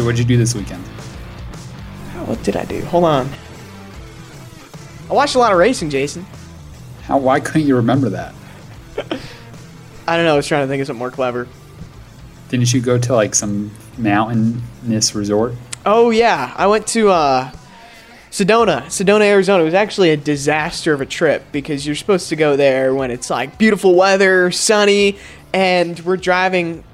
Andrew, what'd you do this weekend? What did I do? Hold on. I watched a lot of racing, Jason. How? Why couldn't you remember that? I don't know. I was trying to think of something more clever. Didn't you go to like some mountainous resort? Oh yeah, I went to uh, Sedona, Sedona, Arizona. It was actually a disaster of a trip because you're supposed to go there when it's like beautiful weather, sunny, and we're driving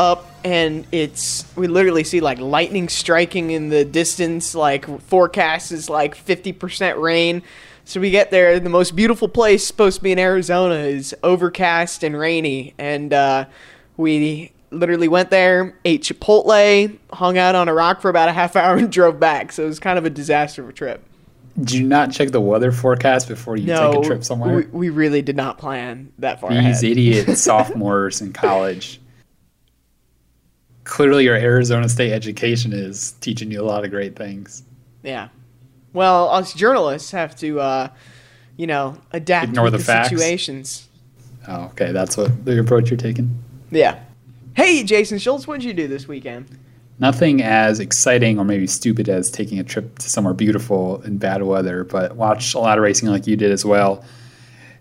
up and it's we literally see like lightning striking in the distance like forecast is like 50% rain so we get there the most beautiful place supposed to be in arizona is overcast and rainy and uh, we literally went there ate chipotle hung out on a rock for about a half hour and drove back so it was kind of a disaster of a trip Did you not check the weather forecast before you no take a trip somewhere? we, we really did not plan that far These ahead. idiot sophomores in college. Clearly, your Arizona State education is teaching you a lot of great things. Yeah. Well, us journalists have to, uh, you know, adapt Ignore the the, situations. Oh, okay, that's what the approach you're taking. Yeah. Hey, Jason Schultz, what did you do this weekend? Nothing as exciting or maybe stupid as taking a trip to somewhere beautiful in bad weather, but watch a lot of racing like you did as well.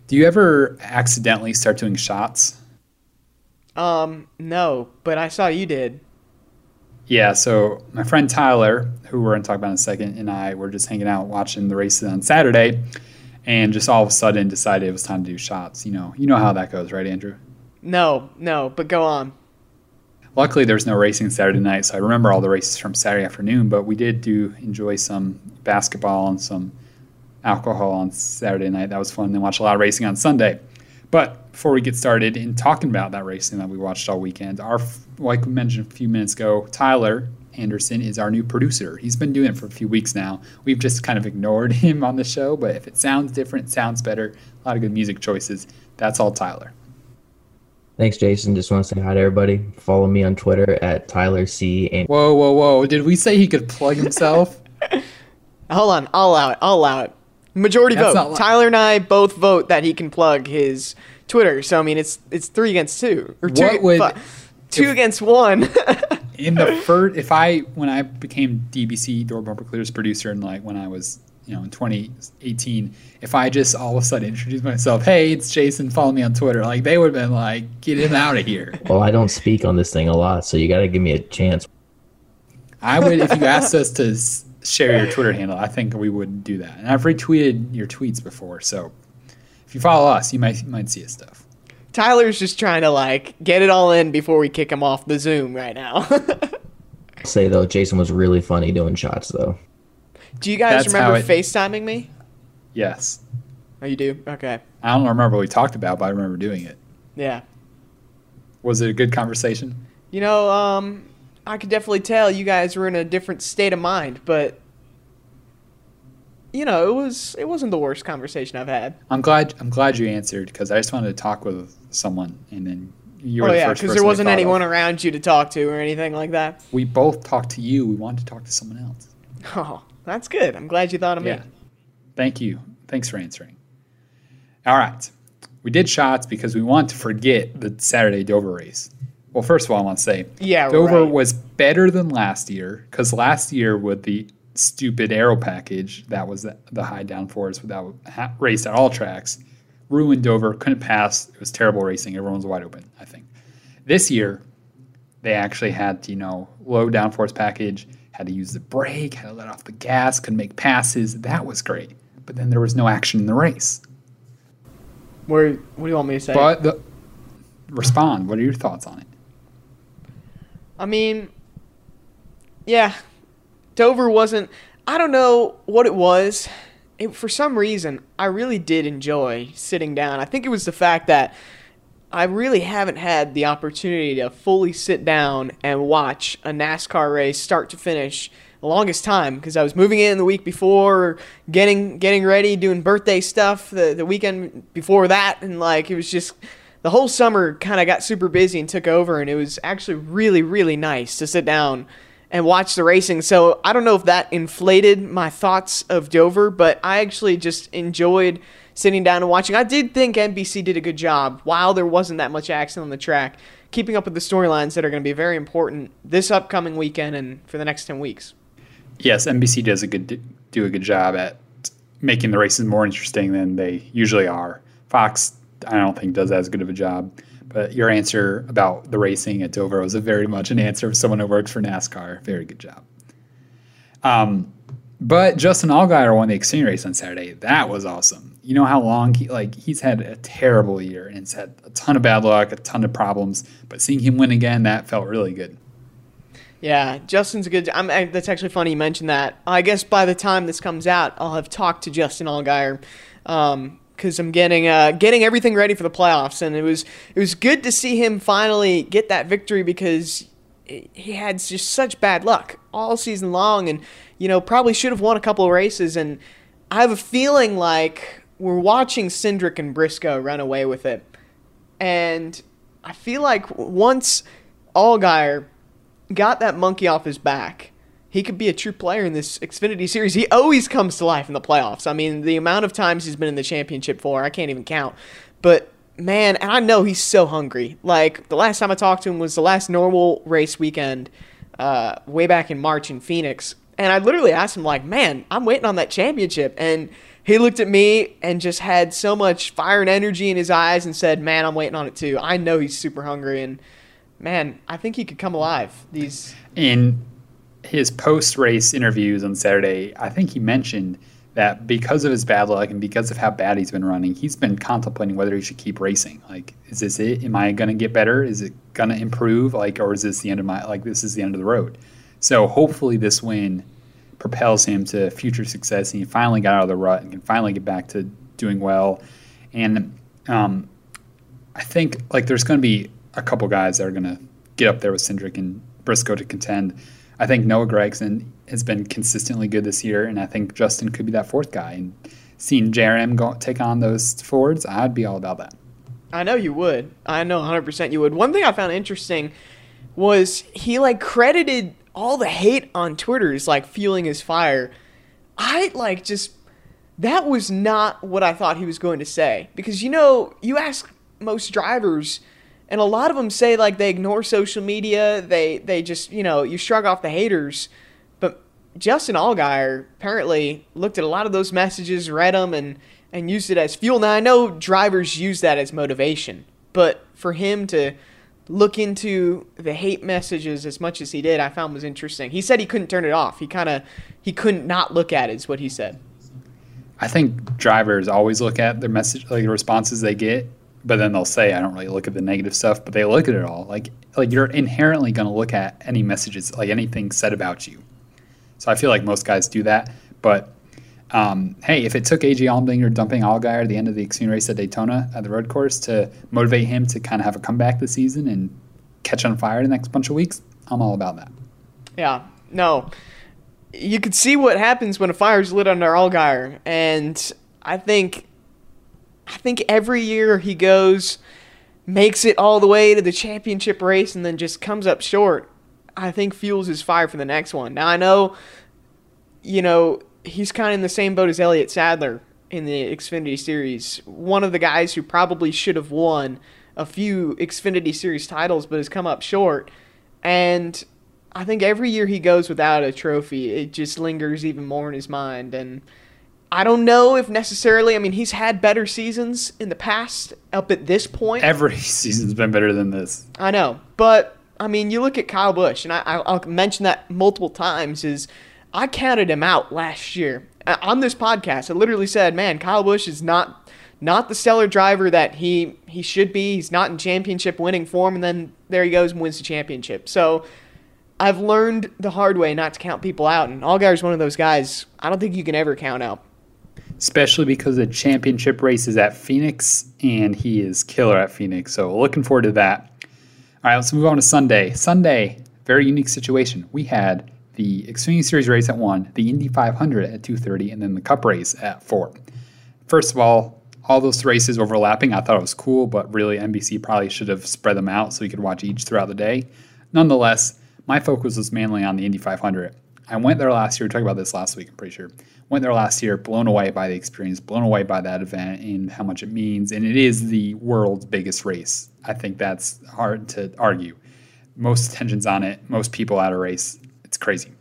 Do you ever accidentally start doing shots? Um, no, but I saw you did. Yeah, so my friend Tyler, who we're going to talk about in a second, and I were just hanging out watching the races on Saturday, and just all of a sudden decided it was time to do shots. You know, you know how that goes, right, Andrew? No, no, but go on. Luckily, there was no racing Saturday night, so I remember all the races from Saturday afternoon. But we did do enjoy some basketball and some alcohol on Saturday night. That was fun. Then watch a lot of racing on Sunday. But before we get started in talking about that racing that we watched all weekend, our like we mentioned a few minutes ago, Tyler Anderson is our new producer. He's been doing it for a few weeks now. We've just kind of ignored him on the show, but if it sounds different, sounds better, a lot of good music choices. That's all Tyler. Thanks, Jason. Just want to say hi to everybody. Follow me on Twitter at Tyler C. And Whoa, whoa, whoa! Did we say he could plug himself? Hold on, I'll allow it. I'll allow it. Majority That's vote. li- Tyler and I both vote that he can plug his Twitter. So I mean, it's it's three against two or two, What would- fu- two if- against one. in the first if i when i became dbc door bumper clears producer and like when i was you know in 2018 if i just all of a sudden introduced myself hey it's jason follow me on twitter like they would have been like get him out of here well, I don't speak on this thing a lot, so you got to give me a chance. i would if you asked us to share your twitter handle i think we would do that and i've retweeted your tweets before so if you follow us you might you might see his stuff Tyler's just trying to like get it all in before we kick him off the Zoom right now. I'll say though, Jason was really funny doing shots though. Do you guys That's remember it- FaceTiming me? yes Oh, you do? Okay. i don't remember what we talked about but i remember doing it Yeah. was it a good conversation You know, um, I could definitely tell you guys were in a different state of mind, but you know, it was it wasn't the worst conversation I've had. I'm glad. I'm glad you answered because I just wanted to talk with someone, and then you were oh the yeah, because there wasn't thought of. anyone around you to talk to or anything like that. We both talked to you. We wanted to talk to someone else. Oh, that's good. I'm glad you thought of Yeah. me. Thank you. Thanks for answering. All right. We did shots because we want to forget the Saturday Dover race. Well, first of all, I want to say Yeah, Dover right. was better than last year because last year with the stupid aero package that was the, the high downforce without ha- race at all tracks ruined Dover. Couldn't pass. It was terrible racing. Everyone was wide open. I think this year they actually had you know low downforce package. Had to use the brake. Had to let off the gas. Could make passes. That was great. But then there was no action in the race. Where what do you want me to say? But the respond. What are your thoughts on it? I mean, yeah, Dover wasn't. I don't know what it was. It, for some reason, I really did enjoy sitting down. I think it was the fact that I really haven't had the opportunity to fully sit down and watch a NASCAR race start to finish the longest time because I was moving in the week before, getting getting ready, doing birthday stuff the the weekend before that, and like it was just the whole summer kind of got super busy and took over, and it was actually really really nice to sit down and watch the racing. So I don't know if that inflated my thoughts of Dover, but I actually just enjoyed sitting down and watching. I did think NBC did a good job while there wasn't that much action on the track, keeping up with the storylines that are going to be very important this upcoming weekend and for the next 10 weeks. Yes, NBC does a good do a good job at making the races more interesting than they usually are. Fox, I don't think does as good of a job. But your answer about the racing at Dover was a very much an answer of someone who works for NASCAR. Very good job. Um, but Justin Allgaier won the Xfinity race on Saturday. That was awesome. You know how long he like he's had a terrible year and he's had a ton of bad luck, a ton of problems. But seeing him win again, that felt really good. Yeah, Justin's a good. I'm, I, that's actually funny you mentioned that. I guess by the time this comes out, I'll have talked to Justin Allgaier. Um, because I'm getting uh, getting everything ready for the playoffs, and it was it was good to see him finally get that victory because he had just such bad luck all season long, and you know probably should have won a couple of races. And I have a feeling like we're watching Cindric and Briscoe run away with it, and I feel like once Allgaier got that monkey off his back he could be a true player in this Xfinity series. He always comes to life in the playoffs. I mean, the amount of times he's been in the championship for, I can't even count. But man, and I know he's so hungry. Like the last time I talked to him was the last normal race weekend, uh, way back in March in Phoenix, and I literally asked him like, "Man, I'm waiting on that championship," and he looked at me and just had so much fire and energy in his eyes and said, "Man, I'm waiting on it too." I know he's super hungry and. Man, I think he could come alive. These in his post race interviews on Saturday, I think he mentioned that because of his bad luck and because of how bad he's been running, he's been contemplating whether he should keep racing. Like, is this it? Am I going to get better? Is it going to improve? Like, or is this the end of my like this is the end of the road? So hopefully this win propels him to future success and he finally got out of the rut and can finally get back to doing well. And um, I think like there's going to be a couple guys that are going to get up there with Cindric and Briscoe to contend. I think Noah Gragson has been consistently good this year, and I think Justin could be that fourth guy. And seeing JRM go, take on those Fords, I'd be all about that. I know you would. I know 100% you would. One thing I found interesting was he like credited all the hate on Twitter as like fueling his fire. I like just that was not what I thought he was going to say because you know you ask most drivers and a lot of them say like they ignore social media. They they just you know you shrug off the haters. But Justin Allgaier apparently looked at a lot of those messages, read them, and and used it as fuel. Now I know drivers use that as motivation, but for him to look into the hate messages as much as he did, I found was interesting. He said he couldn't turn it off. He kind of he couldn't not look at it. Is what he said. I think drivers always look at their message, like the responses they get, but then they'll say I don't really look at the negative stuff, but they look at it all. Like like you're inherently going to look at any messages, like anything said about you. So I feel like most guys do that. But um, hey, if it took AJ Allmendinger dumping Allgaier at the end of the Xfinity race at Daytona at the road course to motivate him to kind of have a comeback this season and catch on fire the next bunch of weeks, I'm all about that. Yeah, no, you could see what happens when a fire's lit under Allgaier, and I think I think every year he goes, makes it all the way to the championship race, and then just comes up short. I think fuels his fire for the next one. Now I know, you know, he's kind of in the same boat as Elliott Sadler in the Xfinity Series. One of the guys who probably should have won a few Xfinity Series titles, but has come up short. And I think every year he goes without a trophy, it just lingers even more in his mind. And I don't know if necessarily. I mean, he's had better seasons in the past up at this point. Every season's been better than this. I know, but I mean, you look at Kyle Busch, and I, I'll mention that multiple times. Is I counted him out last year on this podcast. I literally said, "Man, Kyle Busch is not not the stellar driver that he he should be. He's not in championship winning form." And then there he goes and wins the championship. So I've learned the hard way not to count people out, and Allgaier's one of those guys. I don't think you can ever count out especially because the championship race is at Phoenix and he is killer at Phoenix. So looking forward to that. All right, let's move on to Sunday. Sunday, very unique situation. We had the Xfinity Series race at 1, the Indy 500 at 2:30 and then the Cup race at 4. First of all, all those races overlapping, I thought it was cool, but really NBC probably should have spread them out so you could watch each throughout the day. Nonetheless, my focus was mainly on the Indy 500. I went there last year. We talked about this last week. I'm pretty sure. Went there last year, blown away by the experience, blown away by that event and how much it means. And it is the world's biggest race. I think that's hard to argue. Most attention's on it. Most people at a race. It's crazy.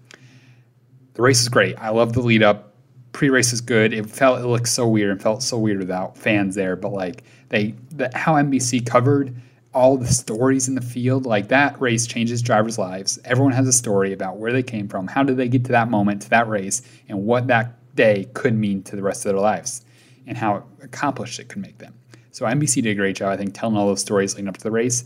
The race is great. I love the lead up. Pre-race is good. It felt it looked so weird and felt so weird without fans there. But like they, the, how NBC covered all the stories in the field, like that race changes drivers' lives. Everyone has a story about where they came from, how did they get to that moment, to that race, and what that day could mean to the rest of their lives, and how accomplished it could make them. So NBC did a great job, I think, telling all those stories leading up to the race.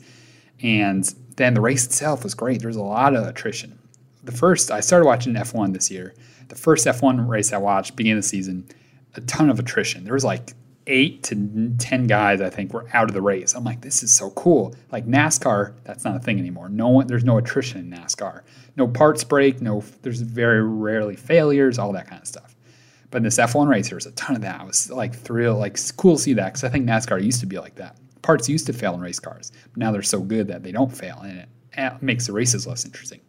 And then the race itself was great. There was a lot of attrition. The first, I started watching F1 this year. The first F1 race I watched, beginning of the season, a ton of attrition. There was like eight to 10 guys, I think, were out of the race. I'm like, this is so cool. Like NASCAR, that's not a thing anymore. No one, there's no attrition in NASCAR. No parts break, no, there's very rarely failures, all that kind of stuff. But in this F1 race, there was a ton of that. I was like thrilled, like cool to see that because I think NASCAR used to be like that. Parts used to fail in race cars, but now they're so good that they don't fail, and it makes the races less interesting.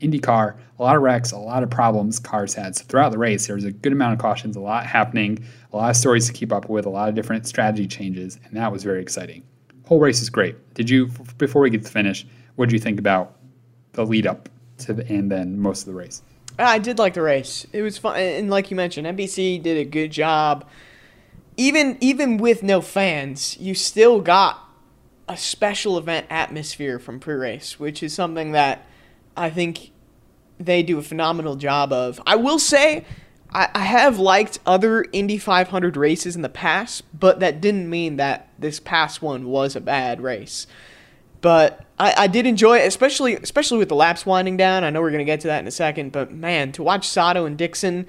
IndyCar, a lot of wrecks, a lot of problems cars had. So throughout the race, there was a good amount of cautions, a lot happening, a lot of stories to keep up with, a lot of different strategy changes, and that was very exciting. Whole race is great. Did you, before we get to the finish, what did you think about the lead up to the and then most of the race? I did like the race. It was fun, and like you mentioned, NBC did a good job. Even even with no fans, you still got a special event atmosphere from pre-race, which is something that I think they do a phenomenal job of. I will say, I, I have liked other Indy 500 races in the past, but that didn't mean that this past one was a bad race. But I, I did enjoy it, especially especially with the laps winding down. I know we're gonna get to that in a second, but man, to watch Sato and Dixon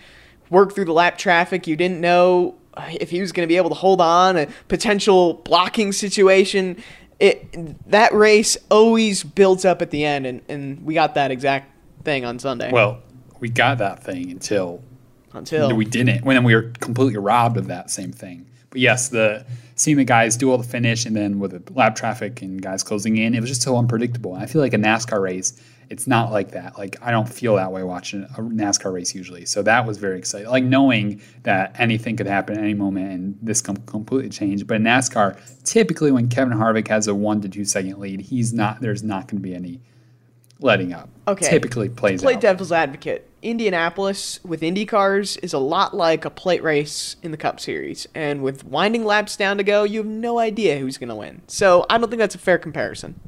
work through the lap traffic, you didn't know if he was going to be able to hold on a potential blocking situation it that race always builds up at the end, and, and we got that exact thing on Sunday. Well, we got that thing until until we didn't. When we were completely robbed of that same thing. But yes, the seeing the guys do all the finish, and then with the lap traffic and guys closing in, it was just so unpredictable. And I feel like a NASCAR race it's not like that. Like I don't feel that way watching a NASCAR race usually. So that was very exciting. Like knowing that anything could happen at any moment and this can completely change. But in NASCAR, typically when Kevin Harvick has a one to two second lead, he's not. There's not going to be any letting up. Okay. Typically plays play out. devil's advocate. Indianapolis with Indy cars is a lot like a plate race in the Cup Series, and with winding laps down to go, you have no idea who's going to win. So I don't think that's a fair comparison.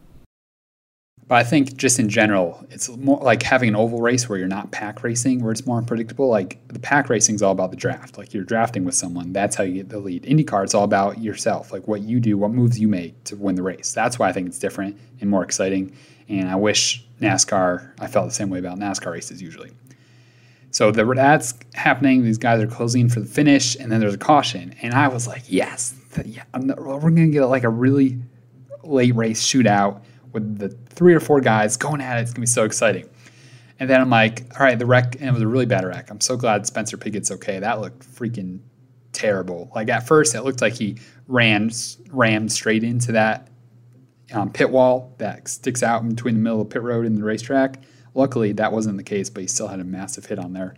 But I think just in general, it's more like having an oval race where you're not pack racing, where it's more unpredictable. Like the pack racing is all about the draft. Like you're drafting with someone, that's how you get the lead. IndyCar, it's all about yourself, like what you do, what moves you make to win the race. That's why I think it's different and more exciting. And I wish NASCAR, I felt the same way about NASCAR races usually. So the, that's happening. These guys are closing for the finish, and then there's a caution. And I was like, yes, yeah, we're going to get like a really late race shootout with the three or four guys going at it. It's gonna be so exciting. And then I'm like, all right, the wreck, and it was a really bad wreck. I'm so glad Spencer Pigot's okay. That looked freaking terrible. Like at first, it looked like he ran rammed straight into that um, pit wall that sticks out in between the middle of the pit road and the racetrack. Luckily, that wasn't the case, but he still had a massive hit on there.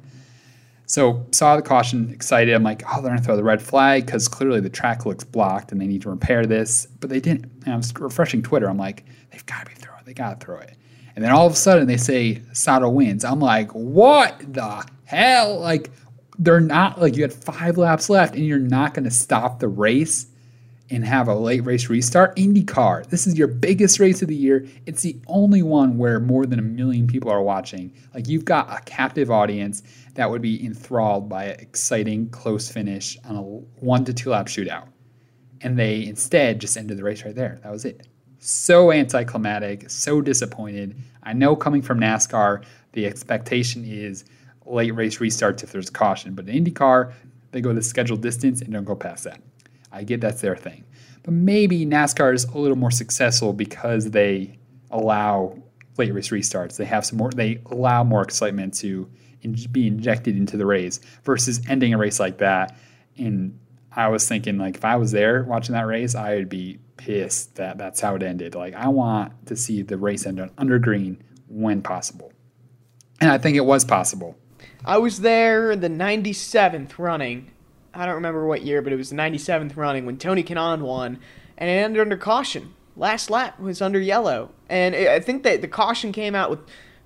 So saw the caution, excited. I'm like, oh, they're gonna throw the red flag because clearly the track looks blocked and they need to repair this, but they didn't. And I was refreshing Twitter. I'm like, they've got to be throwing. They got to throw it. And then all of a sudden they say Sato wins. I'm like, what the hell? Like they're not like you had five laps left and you're not to stop the race and have a late race restart. IndyCar, this is your biggest race of the year. It's the only one where more than a million people are watching. Like you've got a captive audience that would be enthralled by an exciting close finish on a one to two lap shootout. And they instead just ended the race right there. That was it. So anticlimactic, so disappointed. I know coming from NASCAR, the expectation is late race restarts if there's caution, but in IndyCar, they go the scheduled distance and don't go past that. I get that's their thing. But maybe NASCAR is a little more successful because they allow late race restarts. They have some more, they allow more excitement to in, be injected into the race versus ending a race like that. And I was thinking, like, if I was there watching that race, I would be pissed that that's how it ended. Like, I want to see the race end on under green when possible. And I think it was possible. I was there in the 97th running. I don't remember what year, but it was the 97th running when Tony Kanaan won, and it ended under caution. Last lap was under yellow, and it, I think that the caution came out with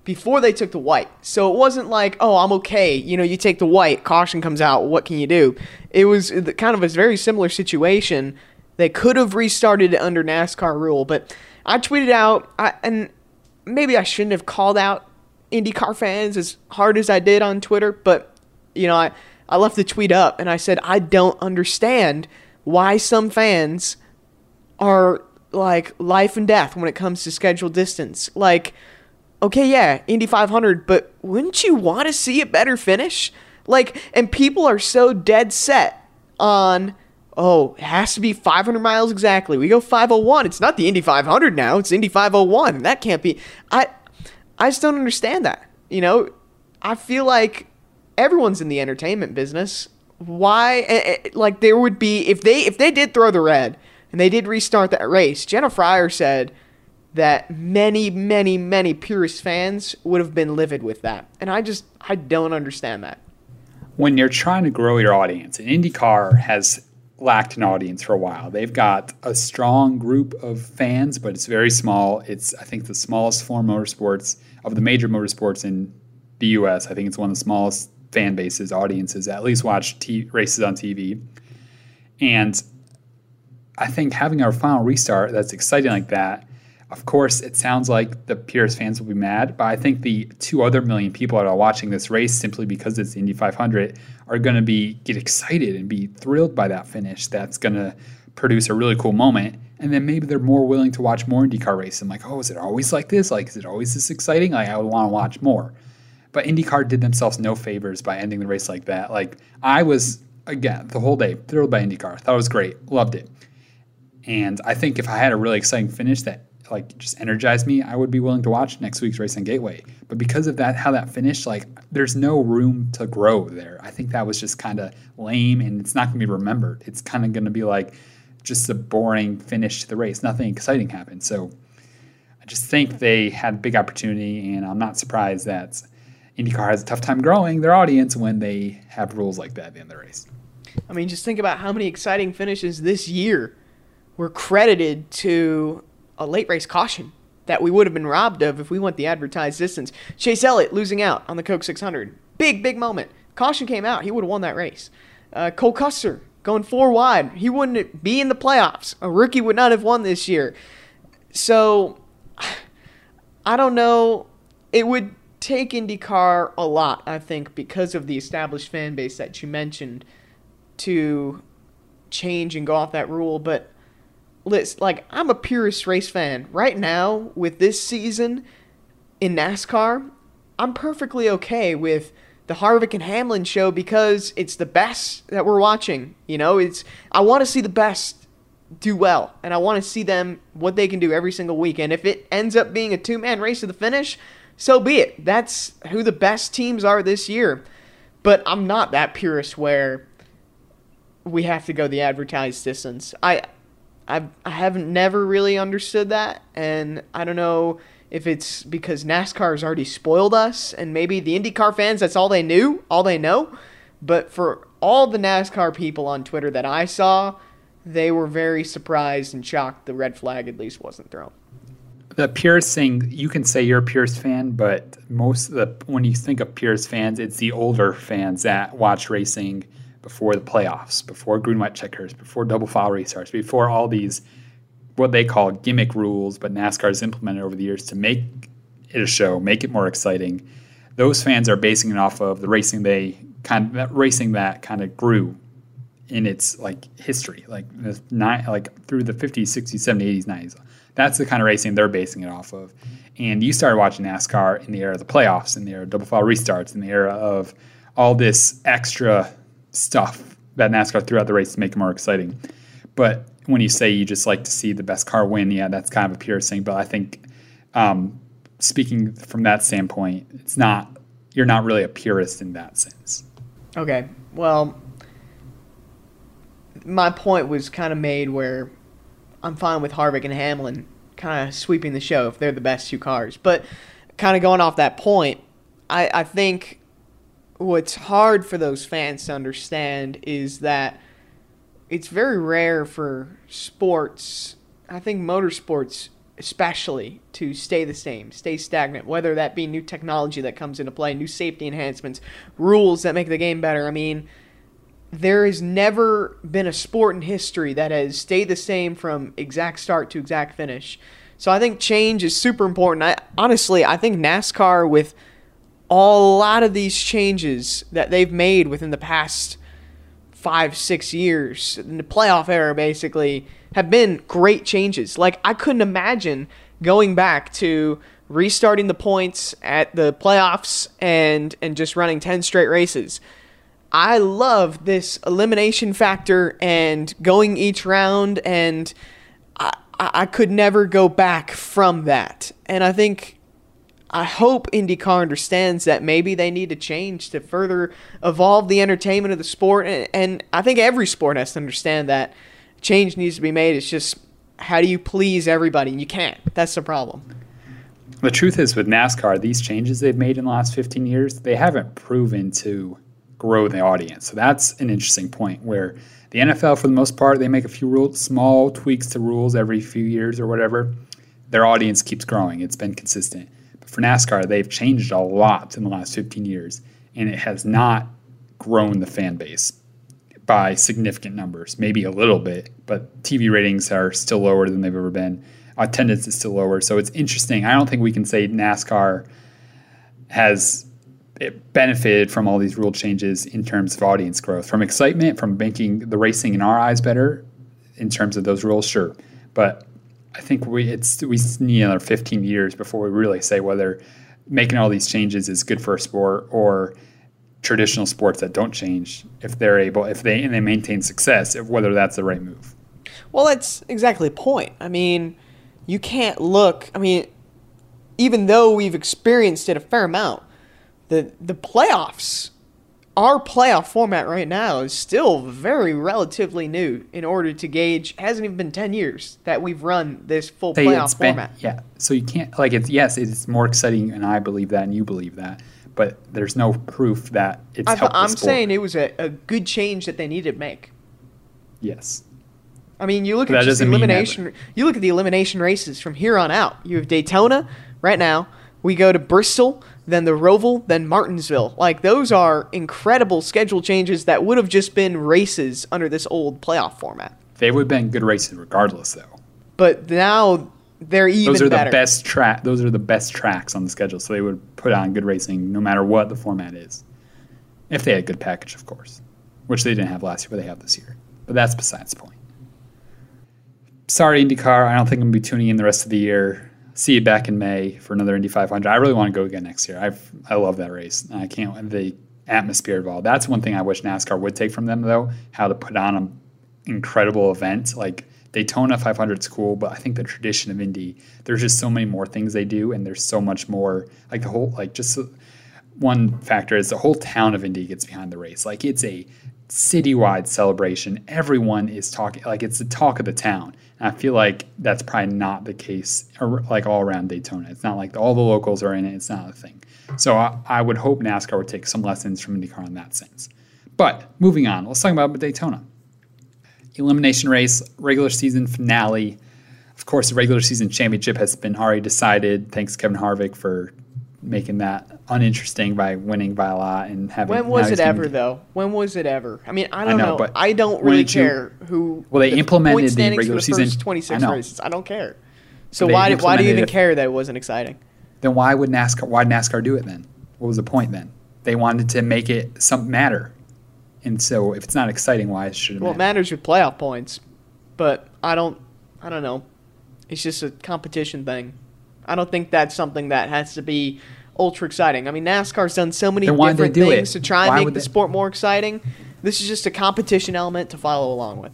before they took the white. So it wasn't like, oh, I'm okay. You know, you take the white, caution comes out. What can you do? It was kind of a very similar situation. They could have restarted it under NASCAR rule, but I tweeted out, I, and maybe I shouldn't have called out IndyCar fans as hard as I did on Twitter, but you know, I, I left the tweet up and I said I don't understand why some fans are like life and death when it comes to scheduled distance. Like, okay, yeah, Indy 500, but wouldn't you want to see a better finish? Like, and people are so dead set on, oh, it has to be 500 miles exactly. We go 501. It's not the Indy 500 now. It's Indy 501. That can't be. I I just don't understand that. You know, I feel like everyone's in the entertainment business. Why? Eh, eh, like there would be if they if they did throw the red and they did restart that race. Jenna Fryer said that many many many purist fans would have been livid with that, and I just I don't understand that. When you're trying to grow your audience, and IndyCar has lacked an audience for a while. They've got a strong group of fans, but it's very small. It's I think the smallest form of motorsports of the major motorsports in the U.S. I think it's one of the smallest fan bases, audiences at least watch t- races on TV. And I think having our final restart that's exciting like that. Of course, it sounds like the purist fans will be mad, but I think the two other million people that are watching this race simply because it's Indy 500 are going to be get excited and be thrilled by that finish. That's going to produce a really cool moment and then maybe they're more willing to watch more IndyCar. I'm like, oh, is it always like this? Like, is it always this exciting? Like, I would want to watch more. But IndyCar did themselves no favors by ending the race like that. Like, I was again the whole day thrilled by IndyCar. Thought it was great, loved it. And I think if I had a really exciting finish that like just energized me, I would be willing to watch next week's race on Gateway. But because of that, how that finished, like there's no room to grow there. I think that was just kind of lame, and it's not going to be remembered. It's kind of going to be like just a boring finish to the race. Nothing exciting happened. So I just think they had a big opportunity, and I'm not surprised that IndyCar has a tough time growing their audience when they have rules like that in the race. I mean, just think about how many exciting finishes this year were credited to a late race caution that we would have been robbed of if we went the advertised distance. Chase Elliott losing out on the Coke 600. Big, big moment. Caution came out. He would have won that race. Uh, Cole Custer going four wide. He wouldn't be in the playoffs. A rookie would not have won this year. So I don't know. It would take IndyCar a lot, I think, because of the established fan base that you mentioned to change and go off that rule. But let's like I'm a purist race fan. Right now, with this season in NASCAR, I'm perfectly okay with the Harvick and Hamlin show because it's the best that we're watching. You know, it's I want to see the best do well, and I want to see them what they can do every single week. And if it ends up being a two man race to the finish, so be it. That's who the best teams are this year. But I'm not that purist where we have to go the advertised distance. I I I haven't never really understood that, and I don't know if it's because NASCAR has already spoiled us and maybe the IndyCar fans, that's all they knew, all they know. But for all the NASCAR people on Twitter that I saw, they were very surprised and shocked the red flag at least wasn't thrown. The purist thing, you can say you're a Pierce fan, but most of the when you think of Pierce fans, it's the older fans that watch racing before the playoffs, before green white checkers, before double file restarts, before all these what they call gimmick rules, but NASCAR has implemented over the years to make it a show, make it more exciting. Those fans are basing it off of the racing they kind of that racing that kind of grew in its like history, like nine, like through the 50s, 60s, 70s, 80s, 90s. That's the kind of racing they're basing it off of. And you started watching NASCAR in the era of the playoffs, in the era of double file restarts, in the era of all this extra stuff that NASCAR threw out the race to make it more exciting. But when you say you just like to see the best car win, yeah, that's kind of a pure thing. But I think um, speaking from that standpoint, it's not you're not really a purist in that sense. Okay, well, my point was kind of made where I'm fine with Harvick and Hamlin kind of sweeping the show if they're the best two cars. But kind of going off that point, I, I think what's hard for those fans to understand is that it's very rare for sports, I think motorsports especially, to stay the same, stay stagnant, whether that be new technology that comes into play, new safety enhancements, rules that make the game better. I mean, there has never been a sport in history that has stayed the same from exact start to exact finish. So I think change is super important. I honestly, I think NASCAR with a lot of these changes that they've made within the past five, six years in the playoff era, basically, have been great changes. Like I couldn't imagine going back to restarting the points at the playoffs and and just running 10 straight races. I love this elimination factor and going each round and I I could never go back from that. And I think I hope IndyCar understands that maybe they need to change to further evolve the entertainment of the sport. And, and, I think every sport has to understand that change needs to be made. It's just how do you please everybody? You can't. That's the problem. The truth is, with NASCAR, these changes they've made in the last 15 years, they haven't proven to grow the audience. So that's an interesting point where the NFL, for the most part, they make a few small tweaks to rules every few years or whatever. Their audience keeps growing. It's been consistent But for NASCAR, they've changed a lot in the last 15 years, and it has not grown the fan base by significant numbers. Maybe a little bit, but TV ratings are still lower than they've ever been. Attendance is still lower. So it's interesting. I don't think we can say NASCAR has benefited from all these rule changes in terms of audience growth, from excitement, from making the racing in our eyes better in terms of those rules, sure. But I think we it's we need another 15 years before we really say whether making all these changes is good for a sport or traditional sports that don't change if they're able if they and they maintain success if whether that's the right move. Well, that's exactly the point. I mean, you can't look. I mean, even though we've experienced it a fair amount, the the playoffs our playoff format right now is still very relatively new in order to gauge hasn't even been 10 years that we've run this full playoff been, format. yeah so you can't like it's yes it's more exciting and i believe that and you believe that but there's no proof that it's i am saying it was a, a good change that they needed to make. Yes. I mean you look at just the elimination you look at the elimination races from here on out. You have daytona right now. We go to bristol then the Roval, then Martinsville. Like those are incredible schedule changes that would have just been races under this old playoff format. They would have been good races regardless, though. But now they're even. Those are better. the best track. Those are the best tracks on the schedule, so they would put on good racing no matter what the format is, if they had a good package, of course, which they didn't have last year, but they have this year. But that's besides the point. Sorry, IndyCar. I don't think I'm gonna be tuning in the rest of the year see you back in May for another Indy 500. I really want to go again next year. I I love that race. I can't the atmosphere all. That's one thing I wish NASCAR would take from them though. How to put on an incredible event like Daytona 500 is cool, but I think the tradition of Indy, there's just so many more things they do, and there's so much more. Like the whole, like just one factor is the whole town of Indy gets behind the race. Like it's a citywide celebration. Everyone is talking, like it's the talk of the town. I feel like that's probably not the case, uh, like all around Daytona. It's not like all the locals are in it. It's not a thing. So I, I would hope NASCAR would take some lessons from IndyCar in that sense. But moving on, let's talk about Daytona. Elimination race, regular season finale. Of course, the regular season championship has been already decided. Thanks Kevin Harvick for making that uninteresting by winning by a lot and having. When was it ever though? When was it ever? I mean, I don't I know, know, but I don't really care you, who. Well, they the implemented the regular season. Twenty six races. I don't care. So why why do you even care that it wasn't exciting? Then why would NASCAR? Why NASCAR do it then? What was the point then? They wanted to make it some matter, and so if it's not exciting, why should it? Well, matter? it matters with playoff points, but I don't. I don't know. It's just a competition thing. I don't think that's something that has to be ultra exciting. I mean, NASCAR's done so many different things to try and make the they? sport more exciting. This is just a competition element to follow along with.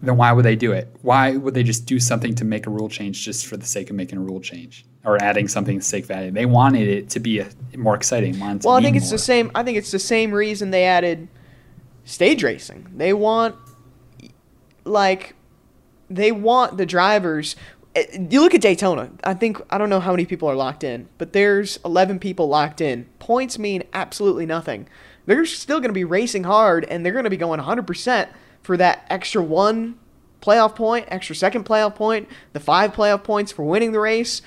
Then why would they do it? Why would they just do something to make a rule change just for the sake of making a rule change or adding something to sake of adding? They wanted it to be a, more exciting. Well, I think it's more. the same. I think it's the same reason they added stage racing. They want like they want the drivers Eh, you look at Daytona. I think I don't know how many people are locked in, but there's 11 people locked in. Points mean absolutely nothing. They're still going to be racing hard, and they're going to be going 100% for that extra one playoff point, extra second playoff point, the five playoff points for winning the race.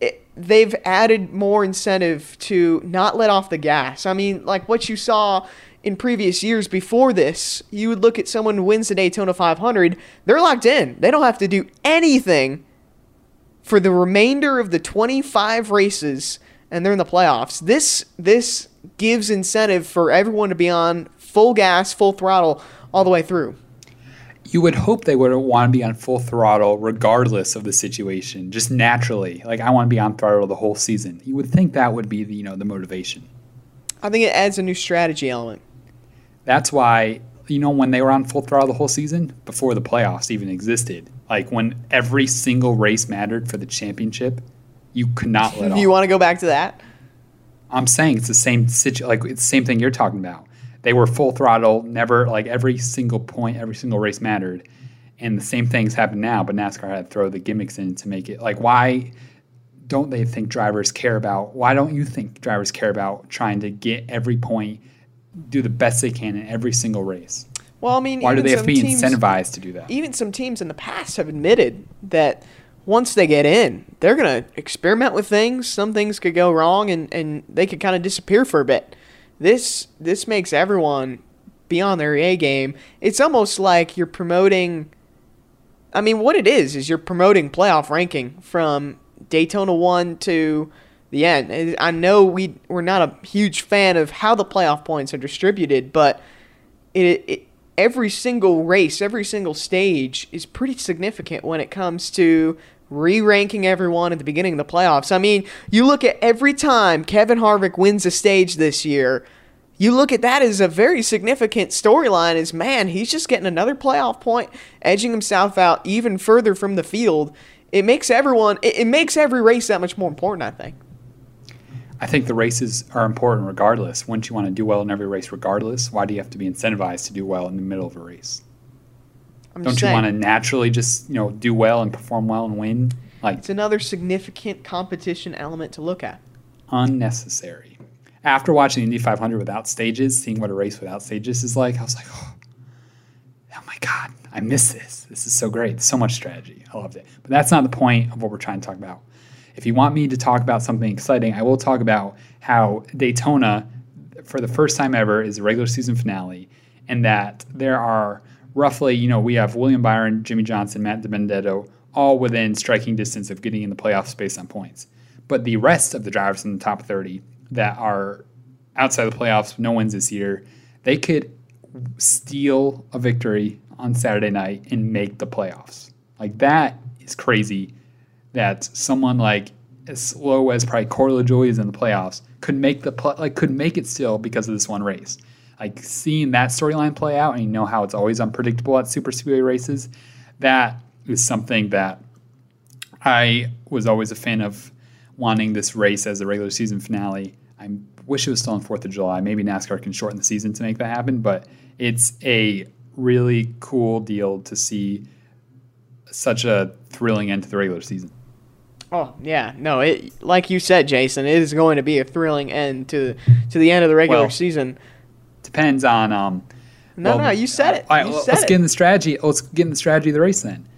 It, they've added more incentive to not let off the gas. I mean, like what you saw in previous years before this, you would look at someone who wins the Daytona 500, they're locked in. They don't have to do anything for the remainder of the 25 races and they're in the playoffs. This this gives incentive for everyone to be on full gas, full throttle all the way through. You would hope they would want to be on full throttle regardless of the situation, just naturally. Like I want to be on throttle the whole season. You would think that would be the, you know, the motivation. I think it adds a new strategy element. That's why you know when they were on full throttle the whole season before the playoffs even existed. Like when every single race mattered for the championship, you could not let off. You want to go back to that? I'm saying it's the same situ- like it's the same thing you're talking about. They were full throttle, never like every single point, every single race mattered. And the same things happen now, but NASCAR had to throw the gimmicks in to make it like why don't they think drivers care about why don't you think drivers care about trying to get every point do the best they can in every single race. Well, I mean, why do they have to be teams, incentivized to do that? Even some teams in the past have admitted that once they get in, they're going to experiment with things. Some things could go wrong, and, and they could kind of disappear for a bit. This this makes everyone be on their A game. It's almost like you're promoting. I mean, what it is is you're promoting playoff ranking from Daytona one to the end. I know we we're not a huge fan of how the playoff points are distributed, but it, it every single race, every single stage is pretty significant when it comes to re-ranking everyone at the beginning of the playoffs. I mean, you look at every time Kevin Harvick wins a stage this year, you look at that as a very significant storyline is man, he's just getting another playoff point, edging himself out even further from the field. It makes everyone it, it makes every race that much more important, I think. I think the races are important regardless. Wouldn't you want to do well in every race regardless? Why do you have to be incentivized to do well in the middle of a race? I'm Don't you saying, want to naturally just you know do well and perform well and win? Like it's another significant competition element to look at. Unnecessary. After watching the Indy 500 without stages, seeing what a race without stages is like, I was like, oh, oh my god, I miss this. This is so great. So much strategy. I loved it. But that's not the point of what we're trying to talk about. If you want me to talk about something exciting, I will talk about how Daytona, for the first time ever, is a regular season finale, and that there are roughly, you know, we have William Byron, Jimmie Johnson, Matt DiBenedetto, all within striking distance of getting in the playoffs based on points. But the rest of the drivers in the top 30 that are outside the playoffs, no wins this year, they could steal a victory on Saturday night and make the playoffs. Like that is crazy that someone like as slow as probably Corey LaJoie is in the playoffs could make the pl- like could make it still because of this one race. Like seeing that storyline play out, and you know how it's always unpredictable at super speedway races. That is something that I was always a fan of wanting this race as a regular season finale. I wish it was still on Fourth of July. Maybe NASCAR can shorten the season to make that happen, but it's a really cool deal to see such a thrilling end to the regular season. Oh yeah, no, it like you said, Jason, it is going to be a thrilling end to to the end of the regular well, season. Depends on um. No, well, no, you said it. All right, you well, let's it. get in the strategy. Let's get in the strategy of the race then.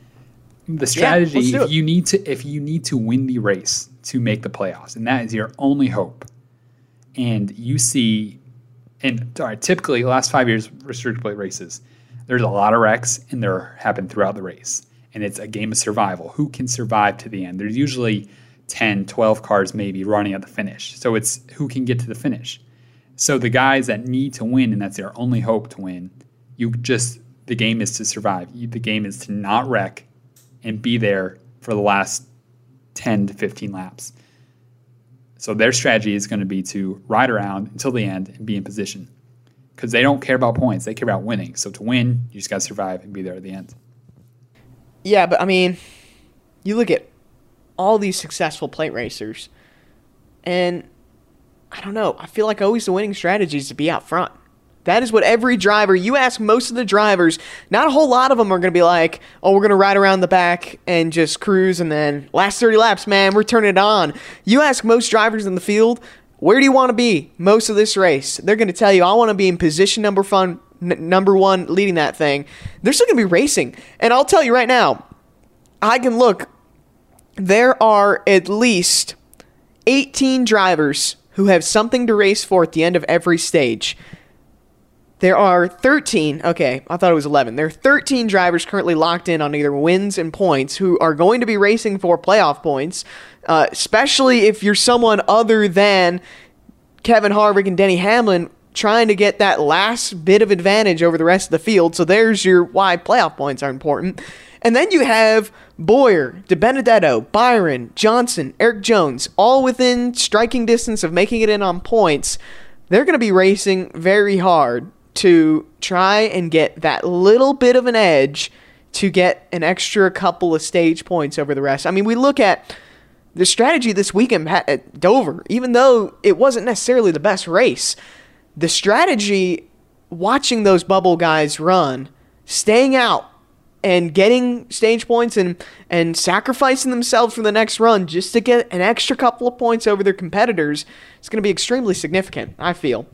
The strategy, yeah, if you need to, if you need to win the race to make the playoffs, and that is your only hope, and you see, and all right, typically last five years restrictor plate races, there's a lot of wrecks, and they're happen throughout the race and it's a game of survival. Who can survive to the end? There's usually 10, 12 cars maybe running at the finish. So it's who can get to the finish. So the guys that need to win, and that's their only hope to win, you just, the game is to survive. The game is to not wreck and be there for the last 10 to 15 laps. So their strategy is going to be to ride around until the end and be in position because they don't care about points. They care about winning. So to win, you just got to survive and be there at the end. Yeah, but I mean, you look at all these successful plate racers, and I don't know. I feel like always the winning strategy is to be out front. That is what every driver, you ask most of the drivers, not a whole lot of them are going to be like, oh, we're going to ride around the back and just cruise and then last 30 laps, man, we're turning it on. You ask most drivers in the field, where do you want to be most of this race? They're going to tell you, I want to be in position number fun, n- number one, leading that thing. They're still going to be racing. And I'll tell you right now, I can look, there are at least 18 drivers who have something to race for at the end of every stage. There are 13, okay, I thought it was 11. There are 13 drivers currently locked in on either wins and points who are going to be racing for playoff points, uh, especially if you're someone other than Kevin Harvick and Denny Hamlin trying to get that last bit of advantage over the rest of the field. So there's your why playoff points are important. And then you have Bowyer, DiBenedetto, Byron, Johnson, Erik Jones, all within striking distance of making it in on points. They're going to be racing very hard to try and get that little bit of an edge to get an extra couple of stage points over the rest. I mean, we look at the strategy this weekend at Dover, even though it wasn't necessarily the best race, the strategy watching those bubble guys run, staying out and getting stage points and and sacrificing themselves for the next run just to get an extra couple of points over their competitors is going to be extremely significant. I feel.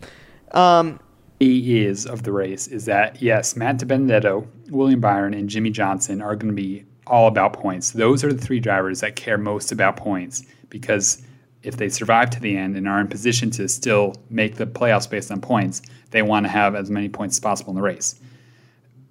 Um, is of the race is that yes, Matt DiBenedetto, William Byron, and Jimmie Johnson are going to be all about points. Those are the three drivers that care most about points because if they survive to the end and are in position to still make the playoffs based on points, they want to have as many points as possible in the race.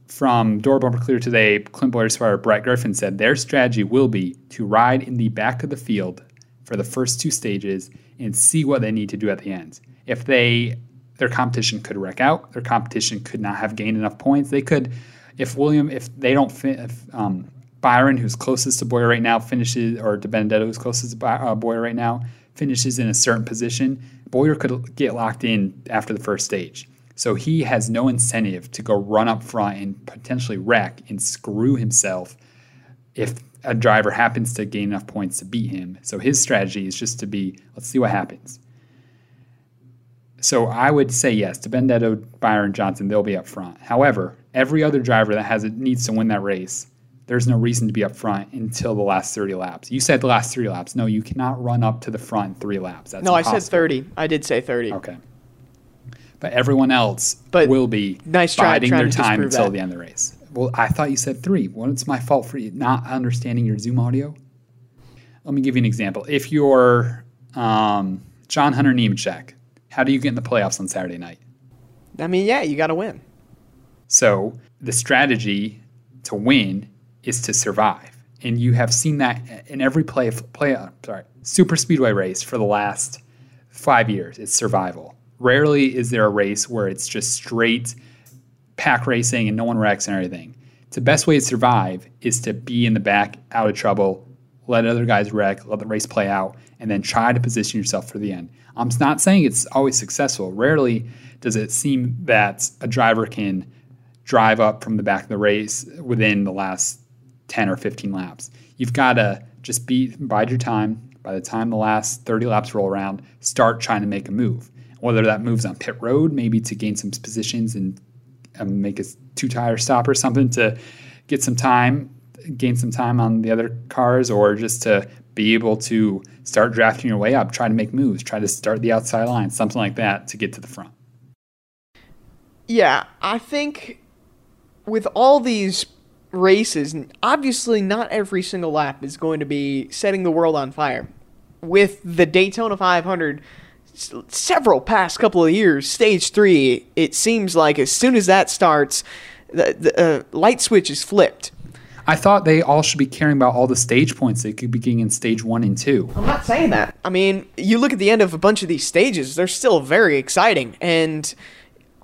From Door Bumper Clear today, Clint Bowyer Spire Brett Griffin said their strategy will be to ride in the back of the field for the first two stages and see what they need to do at the end. If they their competition could wreck out. Their competition could not have gained enough points. They could, if William, if they don't, fit, if um, Byron, who's closest to Bowyer right now, finishes, or DiBenedetto, who's closest to uh, Bowyer right now, finishes in a certain position, Bowyer could get locked in after the first stage. So he has no incentive to go run up front and potentially wreck and screw himself if a driver happens to gain enough points to beat him. So his strategy is just to be, let's see what happens. So I would say yes DiBenedetto, Byron Johnson, they'll be up front. However, every other driver that has it needs to win that race. There's no reason to be up front until the last 30 laps. You said the last three laps. No, you cannot run up to the front three laps. That's no, impossible. I said 30. I did say 30. Okay. But everyone else but will be nice try, biding their time until that. the end of the race. Well, I thought you said three. Well, it's my fault for not understanding your Zoom audio. Let me give you an example. If you're um, John Hunter Nemechek, how do you get in the playoffs on Saturday night? I mean, yeah, you got to win. So the strategy to win is to survive, and you have seen that in every play play uh, sorry super speedway race for the last five years. It's survival. Rarely is there a race where it's just straight pack racing and no one wrecks and everything. The best way to survive is to be in the back, out of trouble, let other guys wreck, let the race play out, and then try to position yourself for the end. I'm not saying it's always successful. Rarely does it seem that a driver can drive up from the back of the race within the last 10 or 15 laps. You've got to just be bide your time. By the time the last 30 laps roll around, start trying to make a move. Whether that moves on pit road, maybe to gain some positions and um, make a two tire stop or something to get some time, gain some time on the other cars, or just to be able to start drafting your way up, try to make moves, try to start the outside line, something like that to get to the front. Yeah, I think with all these races, obviously not every single lap is going to be setting the world on fire. With the Daytona 500, several past couple of years, stage three, it seems like as soon as that starts, the, the uh, light switch is flipped. I thought they all should be caring about all the stage points they could be getting in stage one and two. I'm not saying that. I mean, you look at the end of a bunch of these stages, they're still very exciting. And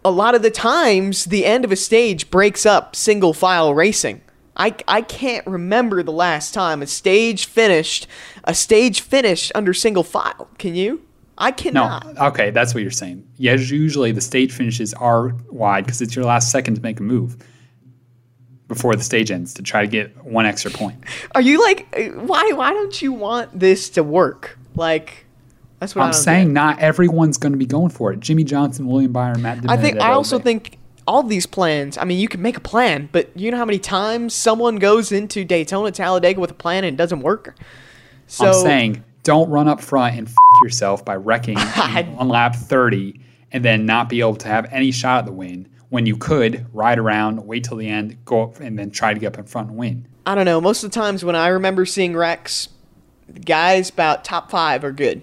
a lot of the times, the end of a stage breaks up single file racing. I, I can't remember the last time a stage finished a stage finished under single file. Can you? I cannot. No. Okay, that's what you're saying. Yeah, usually the stage finishes are wide because it's your last second to make a move before the stage ends to try to get one extra point. Are you like why why don't you want this to work? Like That's what I'm saying get. not everyone's going to be going for it. Jimmie Johnson, William Byron, Matt. I think I also think all these plans. I mean, you can make a plan, but you know how many times someone goes into Daytona, Talladega with a plan and it doesn't work. So I'm saying don't run up front and f- yourself by wrecking on lap 30 and then not be able to have any shot at the win when you could ride around, wait till the end, go up, and then try to get up in front and win. I don't know. Most of the times when I remember seeing wrecks, guys about top five are good.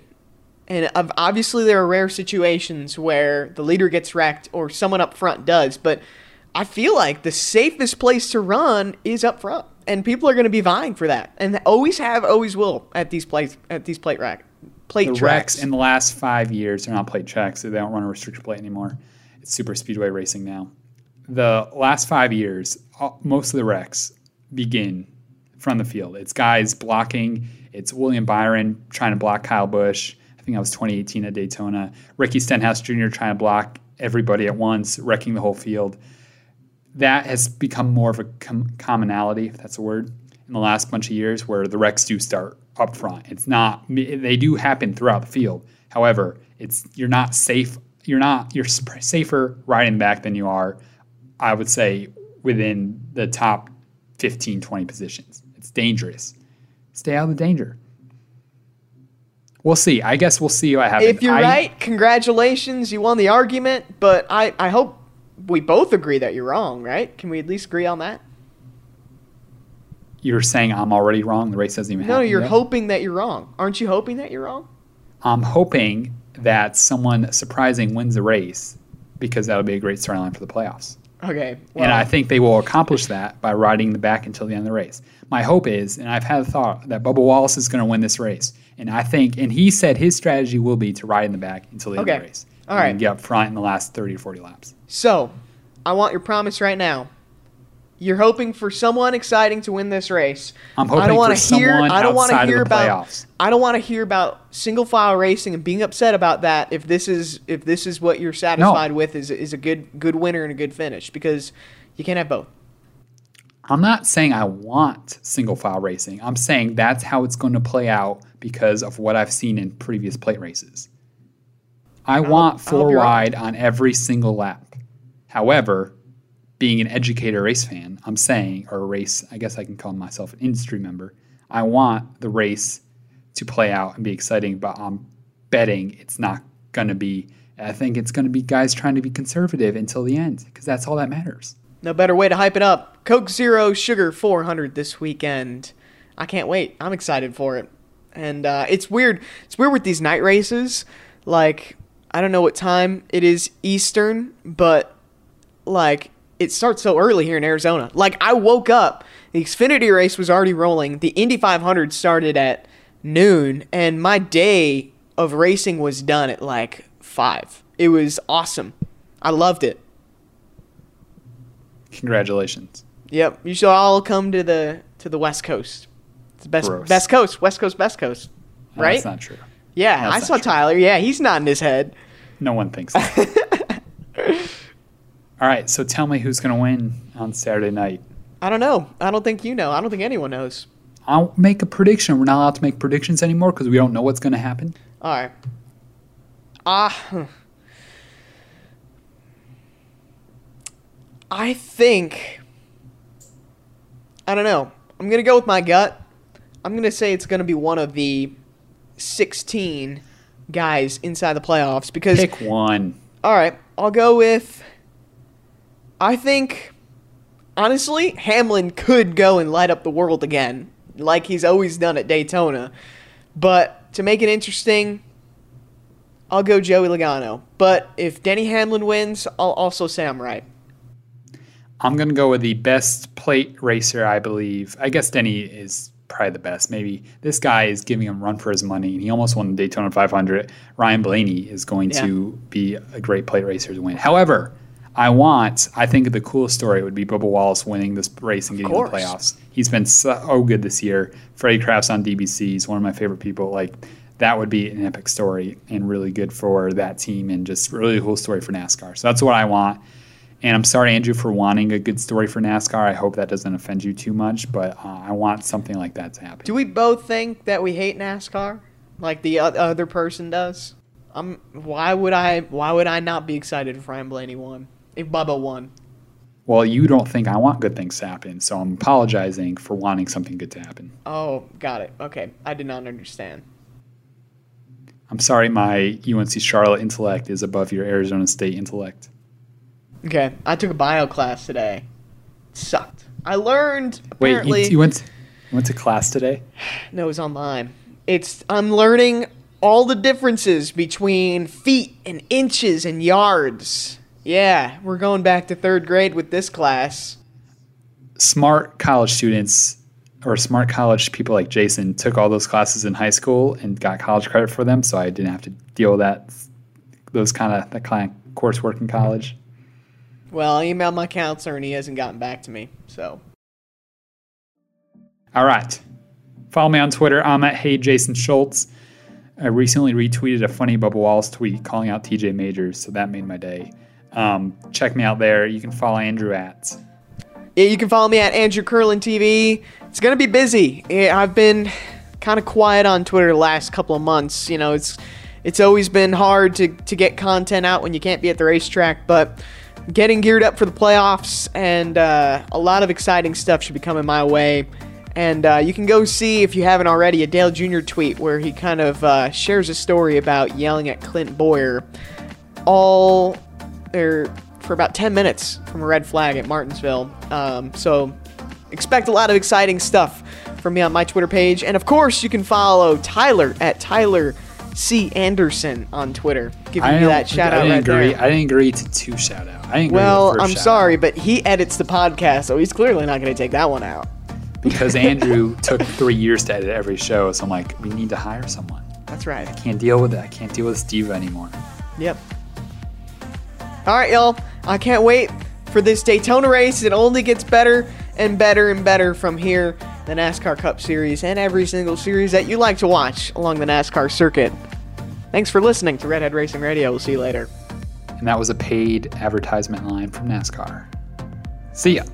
And obviously, there are rare situations where the leader gets wrecked or someone up front does. But I feel like the safest place to run is up front, and people are going to be vying for that, and always have, always will at these plates at these plate rack plate The tracks. wrecks in the last five years, they're not plate tracks, so they don't run a restrictor plate anymore. It's super speedway racing now. The last five years, most of the wrecks begin from the field. It's guys blocking. It's William Byron trying to block Kyle Busch. I think I was 2018 at Daytona. Ricky Stenhouse Jr. trying to block everybody at once, wrecking the whole field. That has become more of a com- commonality, if that's a word, in the last bunch of years, where the wrecks do start up front. It's not; they do happen throughout the field. However, it's you're not safe. You're not you're safer riding back than you are, I would say, within the top 15, 20 positions. It's dangerous. Stay out of the danger. We'll see. I guess we'll see what happens. if you're I- right, congratulations, you won the argument. But I, I hope we both agree that you're wrong, right? Can we at least agree on that? you're saying I'm already wrong. The race hasn't even No, you're yet? hoping that you're wrong. Aren't you hoping that you're wrong? I'm hoping that someone surprising wins the race because that'll be a great storyline for the playoffs. Okay. Well, and I think they will accomplish that by riding the back until the end of the race. My hope is, and I've had a thought, that Bubba Wallace is going to win this race. And I think, and he said his strategy will be to ride in the back until the end of the race. All and right. get up front in the last 30 or 40 laps. so, I want your promise right now. You're hoping for someone exciting to win this race. I'm I don't hoping wanna for hear. I don't wanna of hear the about. playoffs. I don't want to hear about single file racing and being upset about that. If this is if this is what you're satisfied with, is is a good good winner and a good finish because you can't have both. I'm not saying I want single file racing. I'm saying that's how it's going to play out because of what I've seen in previous plate races. I want I hope four wide on every single lap. However, being an educator race fan, I'm saying, or a race, I guess I can call myself an industry member. I want the race to play out and be exciting, but I'm betting it's not going to be. I think it's going to be guys trying to be conservative until the end because that's all that matters. No better way to hype it up. Coke Zero Sugar 400 this weekend. I can't wait. I'm excited for it. And uh, it's weird. It's weird with these night races. Like, I don't know what time it is Eastern, but like it starts so early here in Arizona. Like I woke up, the Xfinity race was already rolling. The Indy 500 started at noon, and my day of racing was done at like five. It was awesome. I loved it. Congratulations. Yep, you should all come to the to the West Coast. It's the best Gross. best coast, West Coast, best coast. No, Right? That's not true. yeah, that's I not saw true. Tyler. Yeah, he's nodding his head. No one thinks that. All right, so tell me who's going to win on Saturday night. I don't know. I don't think you know. I don't think anyone knows. I'll make a prediction. We're not allowed to make predictions anymore because we don't know what's going to happen. All right. Ah. I think. I don't know. I'm gonna go with my gut. I'm gonna say it's gonna be one of the 16 guys inside the playoffs because Pick one. All right, I'll go with. I think, honestly, Hamlin could go and light up the world again, like he's always done at Daytona. But to make it interesting, I'll go Joey Logano. But if Denny Hamlin wins, I'll also say I'm right. I'm going to go with the best plate racer, I believe. I guess Denny is probably the best. Maybe this guy is giving him run for his money, and he almost won the Daytona 500. Ryan Blaney is going to be a great plate racer to win. However, I want, I think the coolest story would be Bubba Wallace winning this race and getting in the playoffs. He's been so good this year. Freddie Kraft's on DBC. He's one of my favorite people. Like, that would be an epic story and really good for that team and just really cool story for NASCAR. So that's what I want. And I'm sorry, Andrew, for wanting a good story for NASCAR. I hope that doesn't offend you too much, but uh, I want something like that to happen. Do we both think that we hate NASCAR? like the other person does. I'm. Why would I? Why would I not be excited if Ryan Blaney won? If Bubba won? Well, you don't think I want good things to happen, so I'm apologizing for wanting something good to happen. Oh, got it. Okay, I did not understand. I'm sorry, my UNC Charlotte intellect is above your Arizona State intellect. Okay, I took a bio class today. It sucked. I learned Wait, apparently. you, you went you went to class today? No, it was online. It's I'm learning all the differences between feet and inches and yards. Yeah, we're going back to third grade with this class. Smart college students or smart college people like Jason took all those classes in high school and got college credit for them, so I didn't have to deal with that those kind of that kind of coursework in college. Well, I emailed my counselor and he hasn't gotten back to me. So All right. Follow me on Twitter. I'm at Hey Jason Schultz. I recently retweeted a funny Bubba Wallace tweet calling out TJ Majors, so that made my day. Um, check me out there. You can follow Andrew at. yeah, you can follow me at Andrew Curlin TV. It's gonna be busy. I've been kind of quiet on Twitter the last couple of months. You know, it's it's always been hard to to get content out when you can't be at the racetrack, but getting geared up for the playoffs and uh, a lot of exciting stuff should be coming my way. And uh, you can go see, if you haven't already, a Dale Jr. tweet where he kind of uh, shares a story about yelling at Clint Bowyer all there for about 10 minutes from a red flag at Martinsville. Um, so expect a lot of exciting stuff from me on my Twitter page. And of course, you can follow Tyler at Tyler C. Anderson on Twitter. Giving you that shout I out didn't right agree. there. I didn't agree to two shout out. I didn't Well, I'm sorry, but he edits the podcast, so he's clearly not going to take that one out. because Andrew took three years to edit every show. So I'm like, we need to hire someone. That's right. I can't deal with it. I can't deal with Steve anymore. Yep. All right, y'all. I can't wait for this Daytona race. It only gets better and better and better from here. The NASCAR Cup Series and every single series that you like to watch along the NASCAR circuit. Thanks for listening to Redhead Racing Radio. We'll see you later. And that was a paid advertisement line from NASCAR. See ya.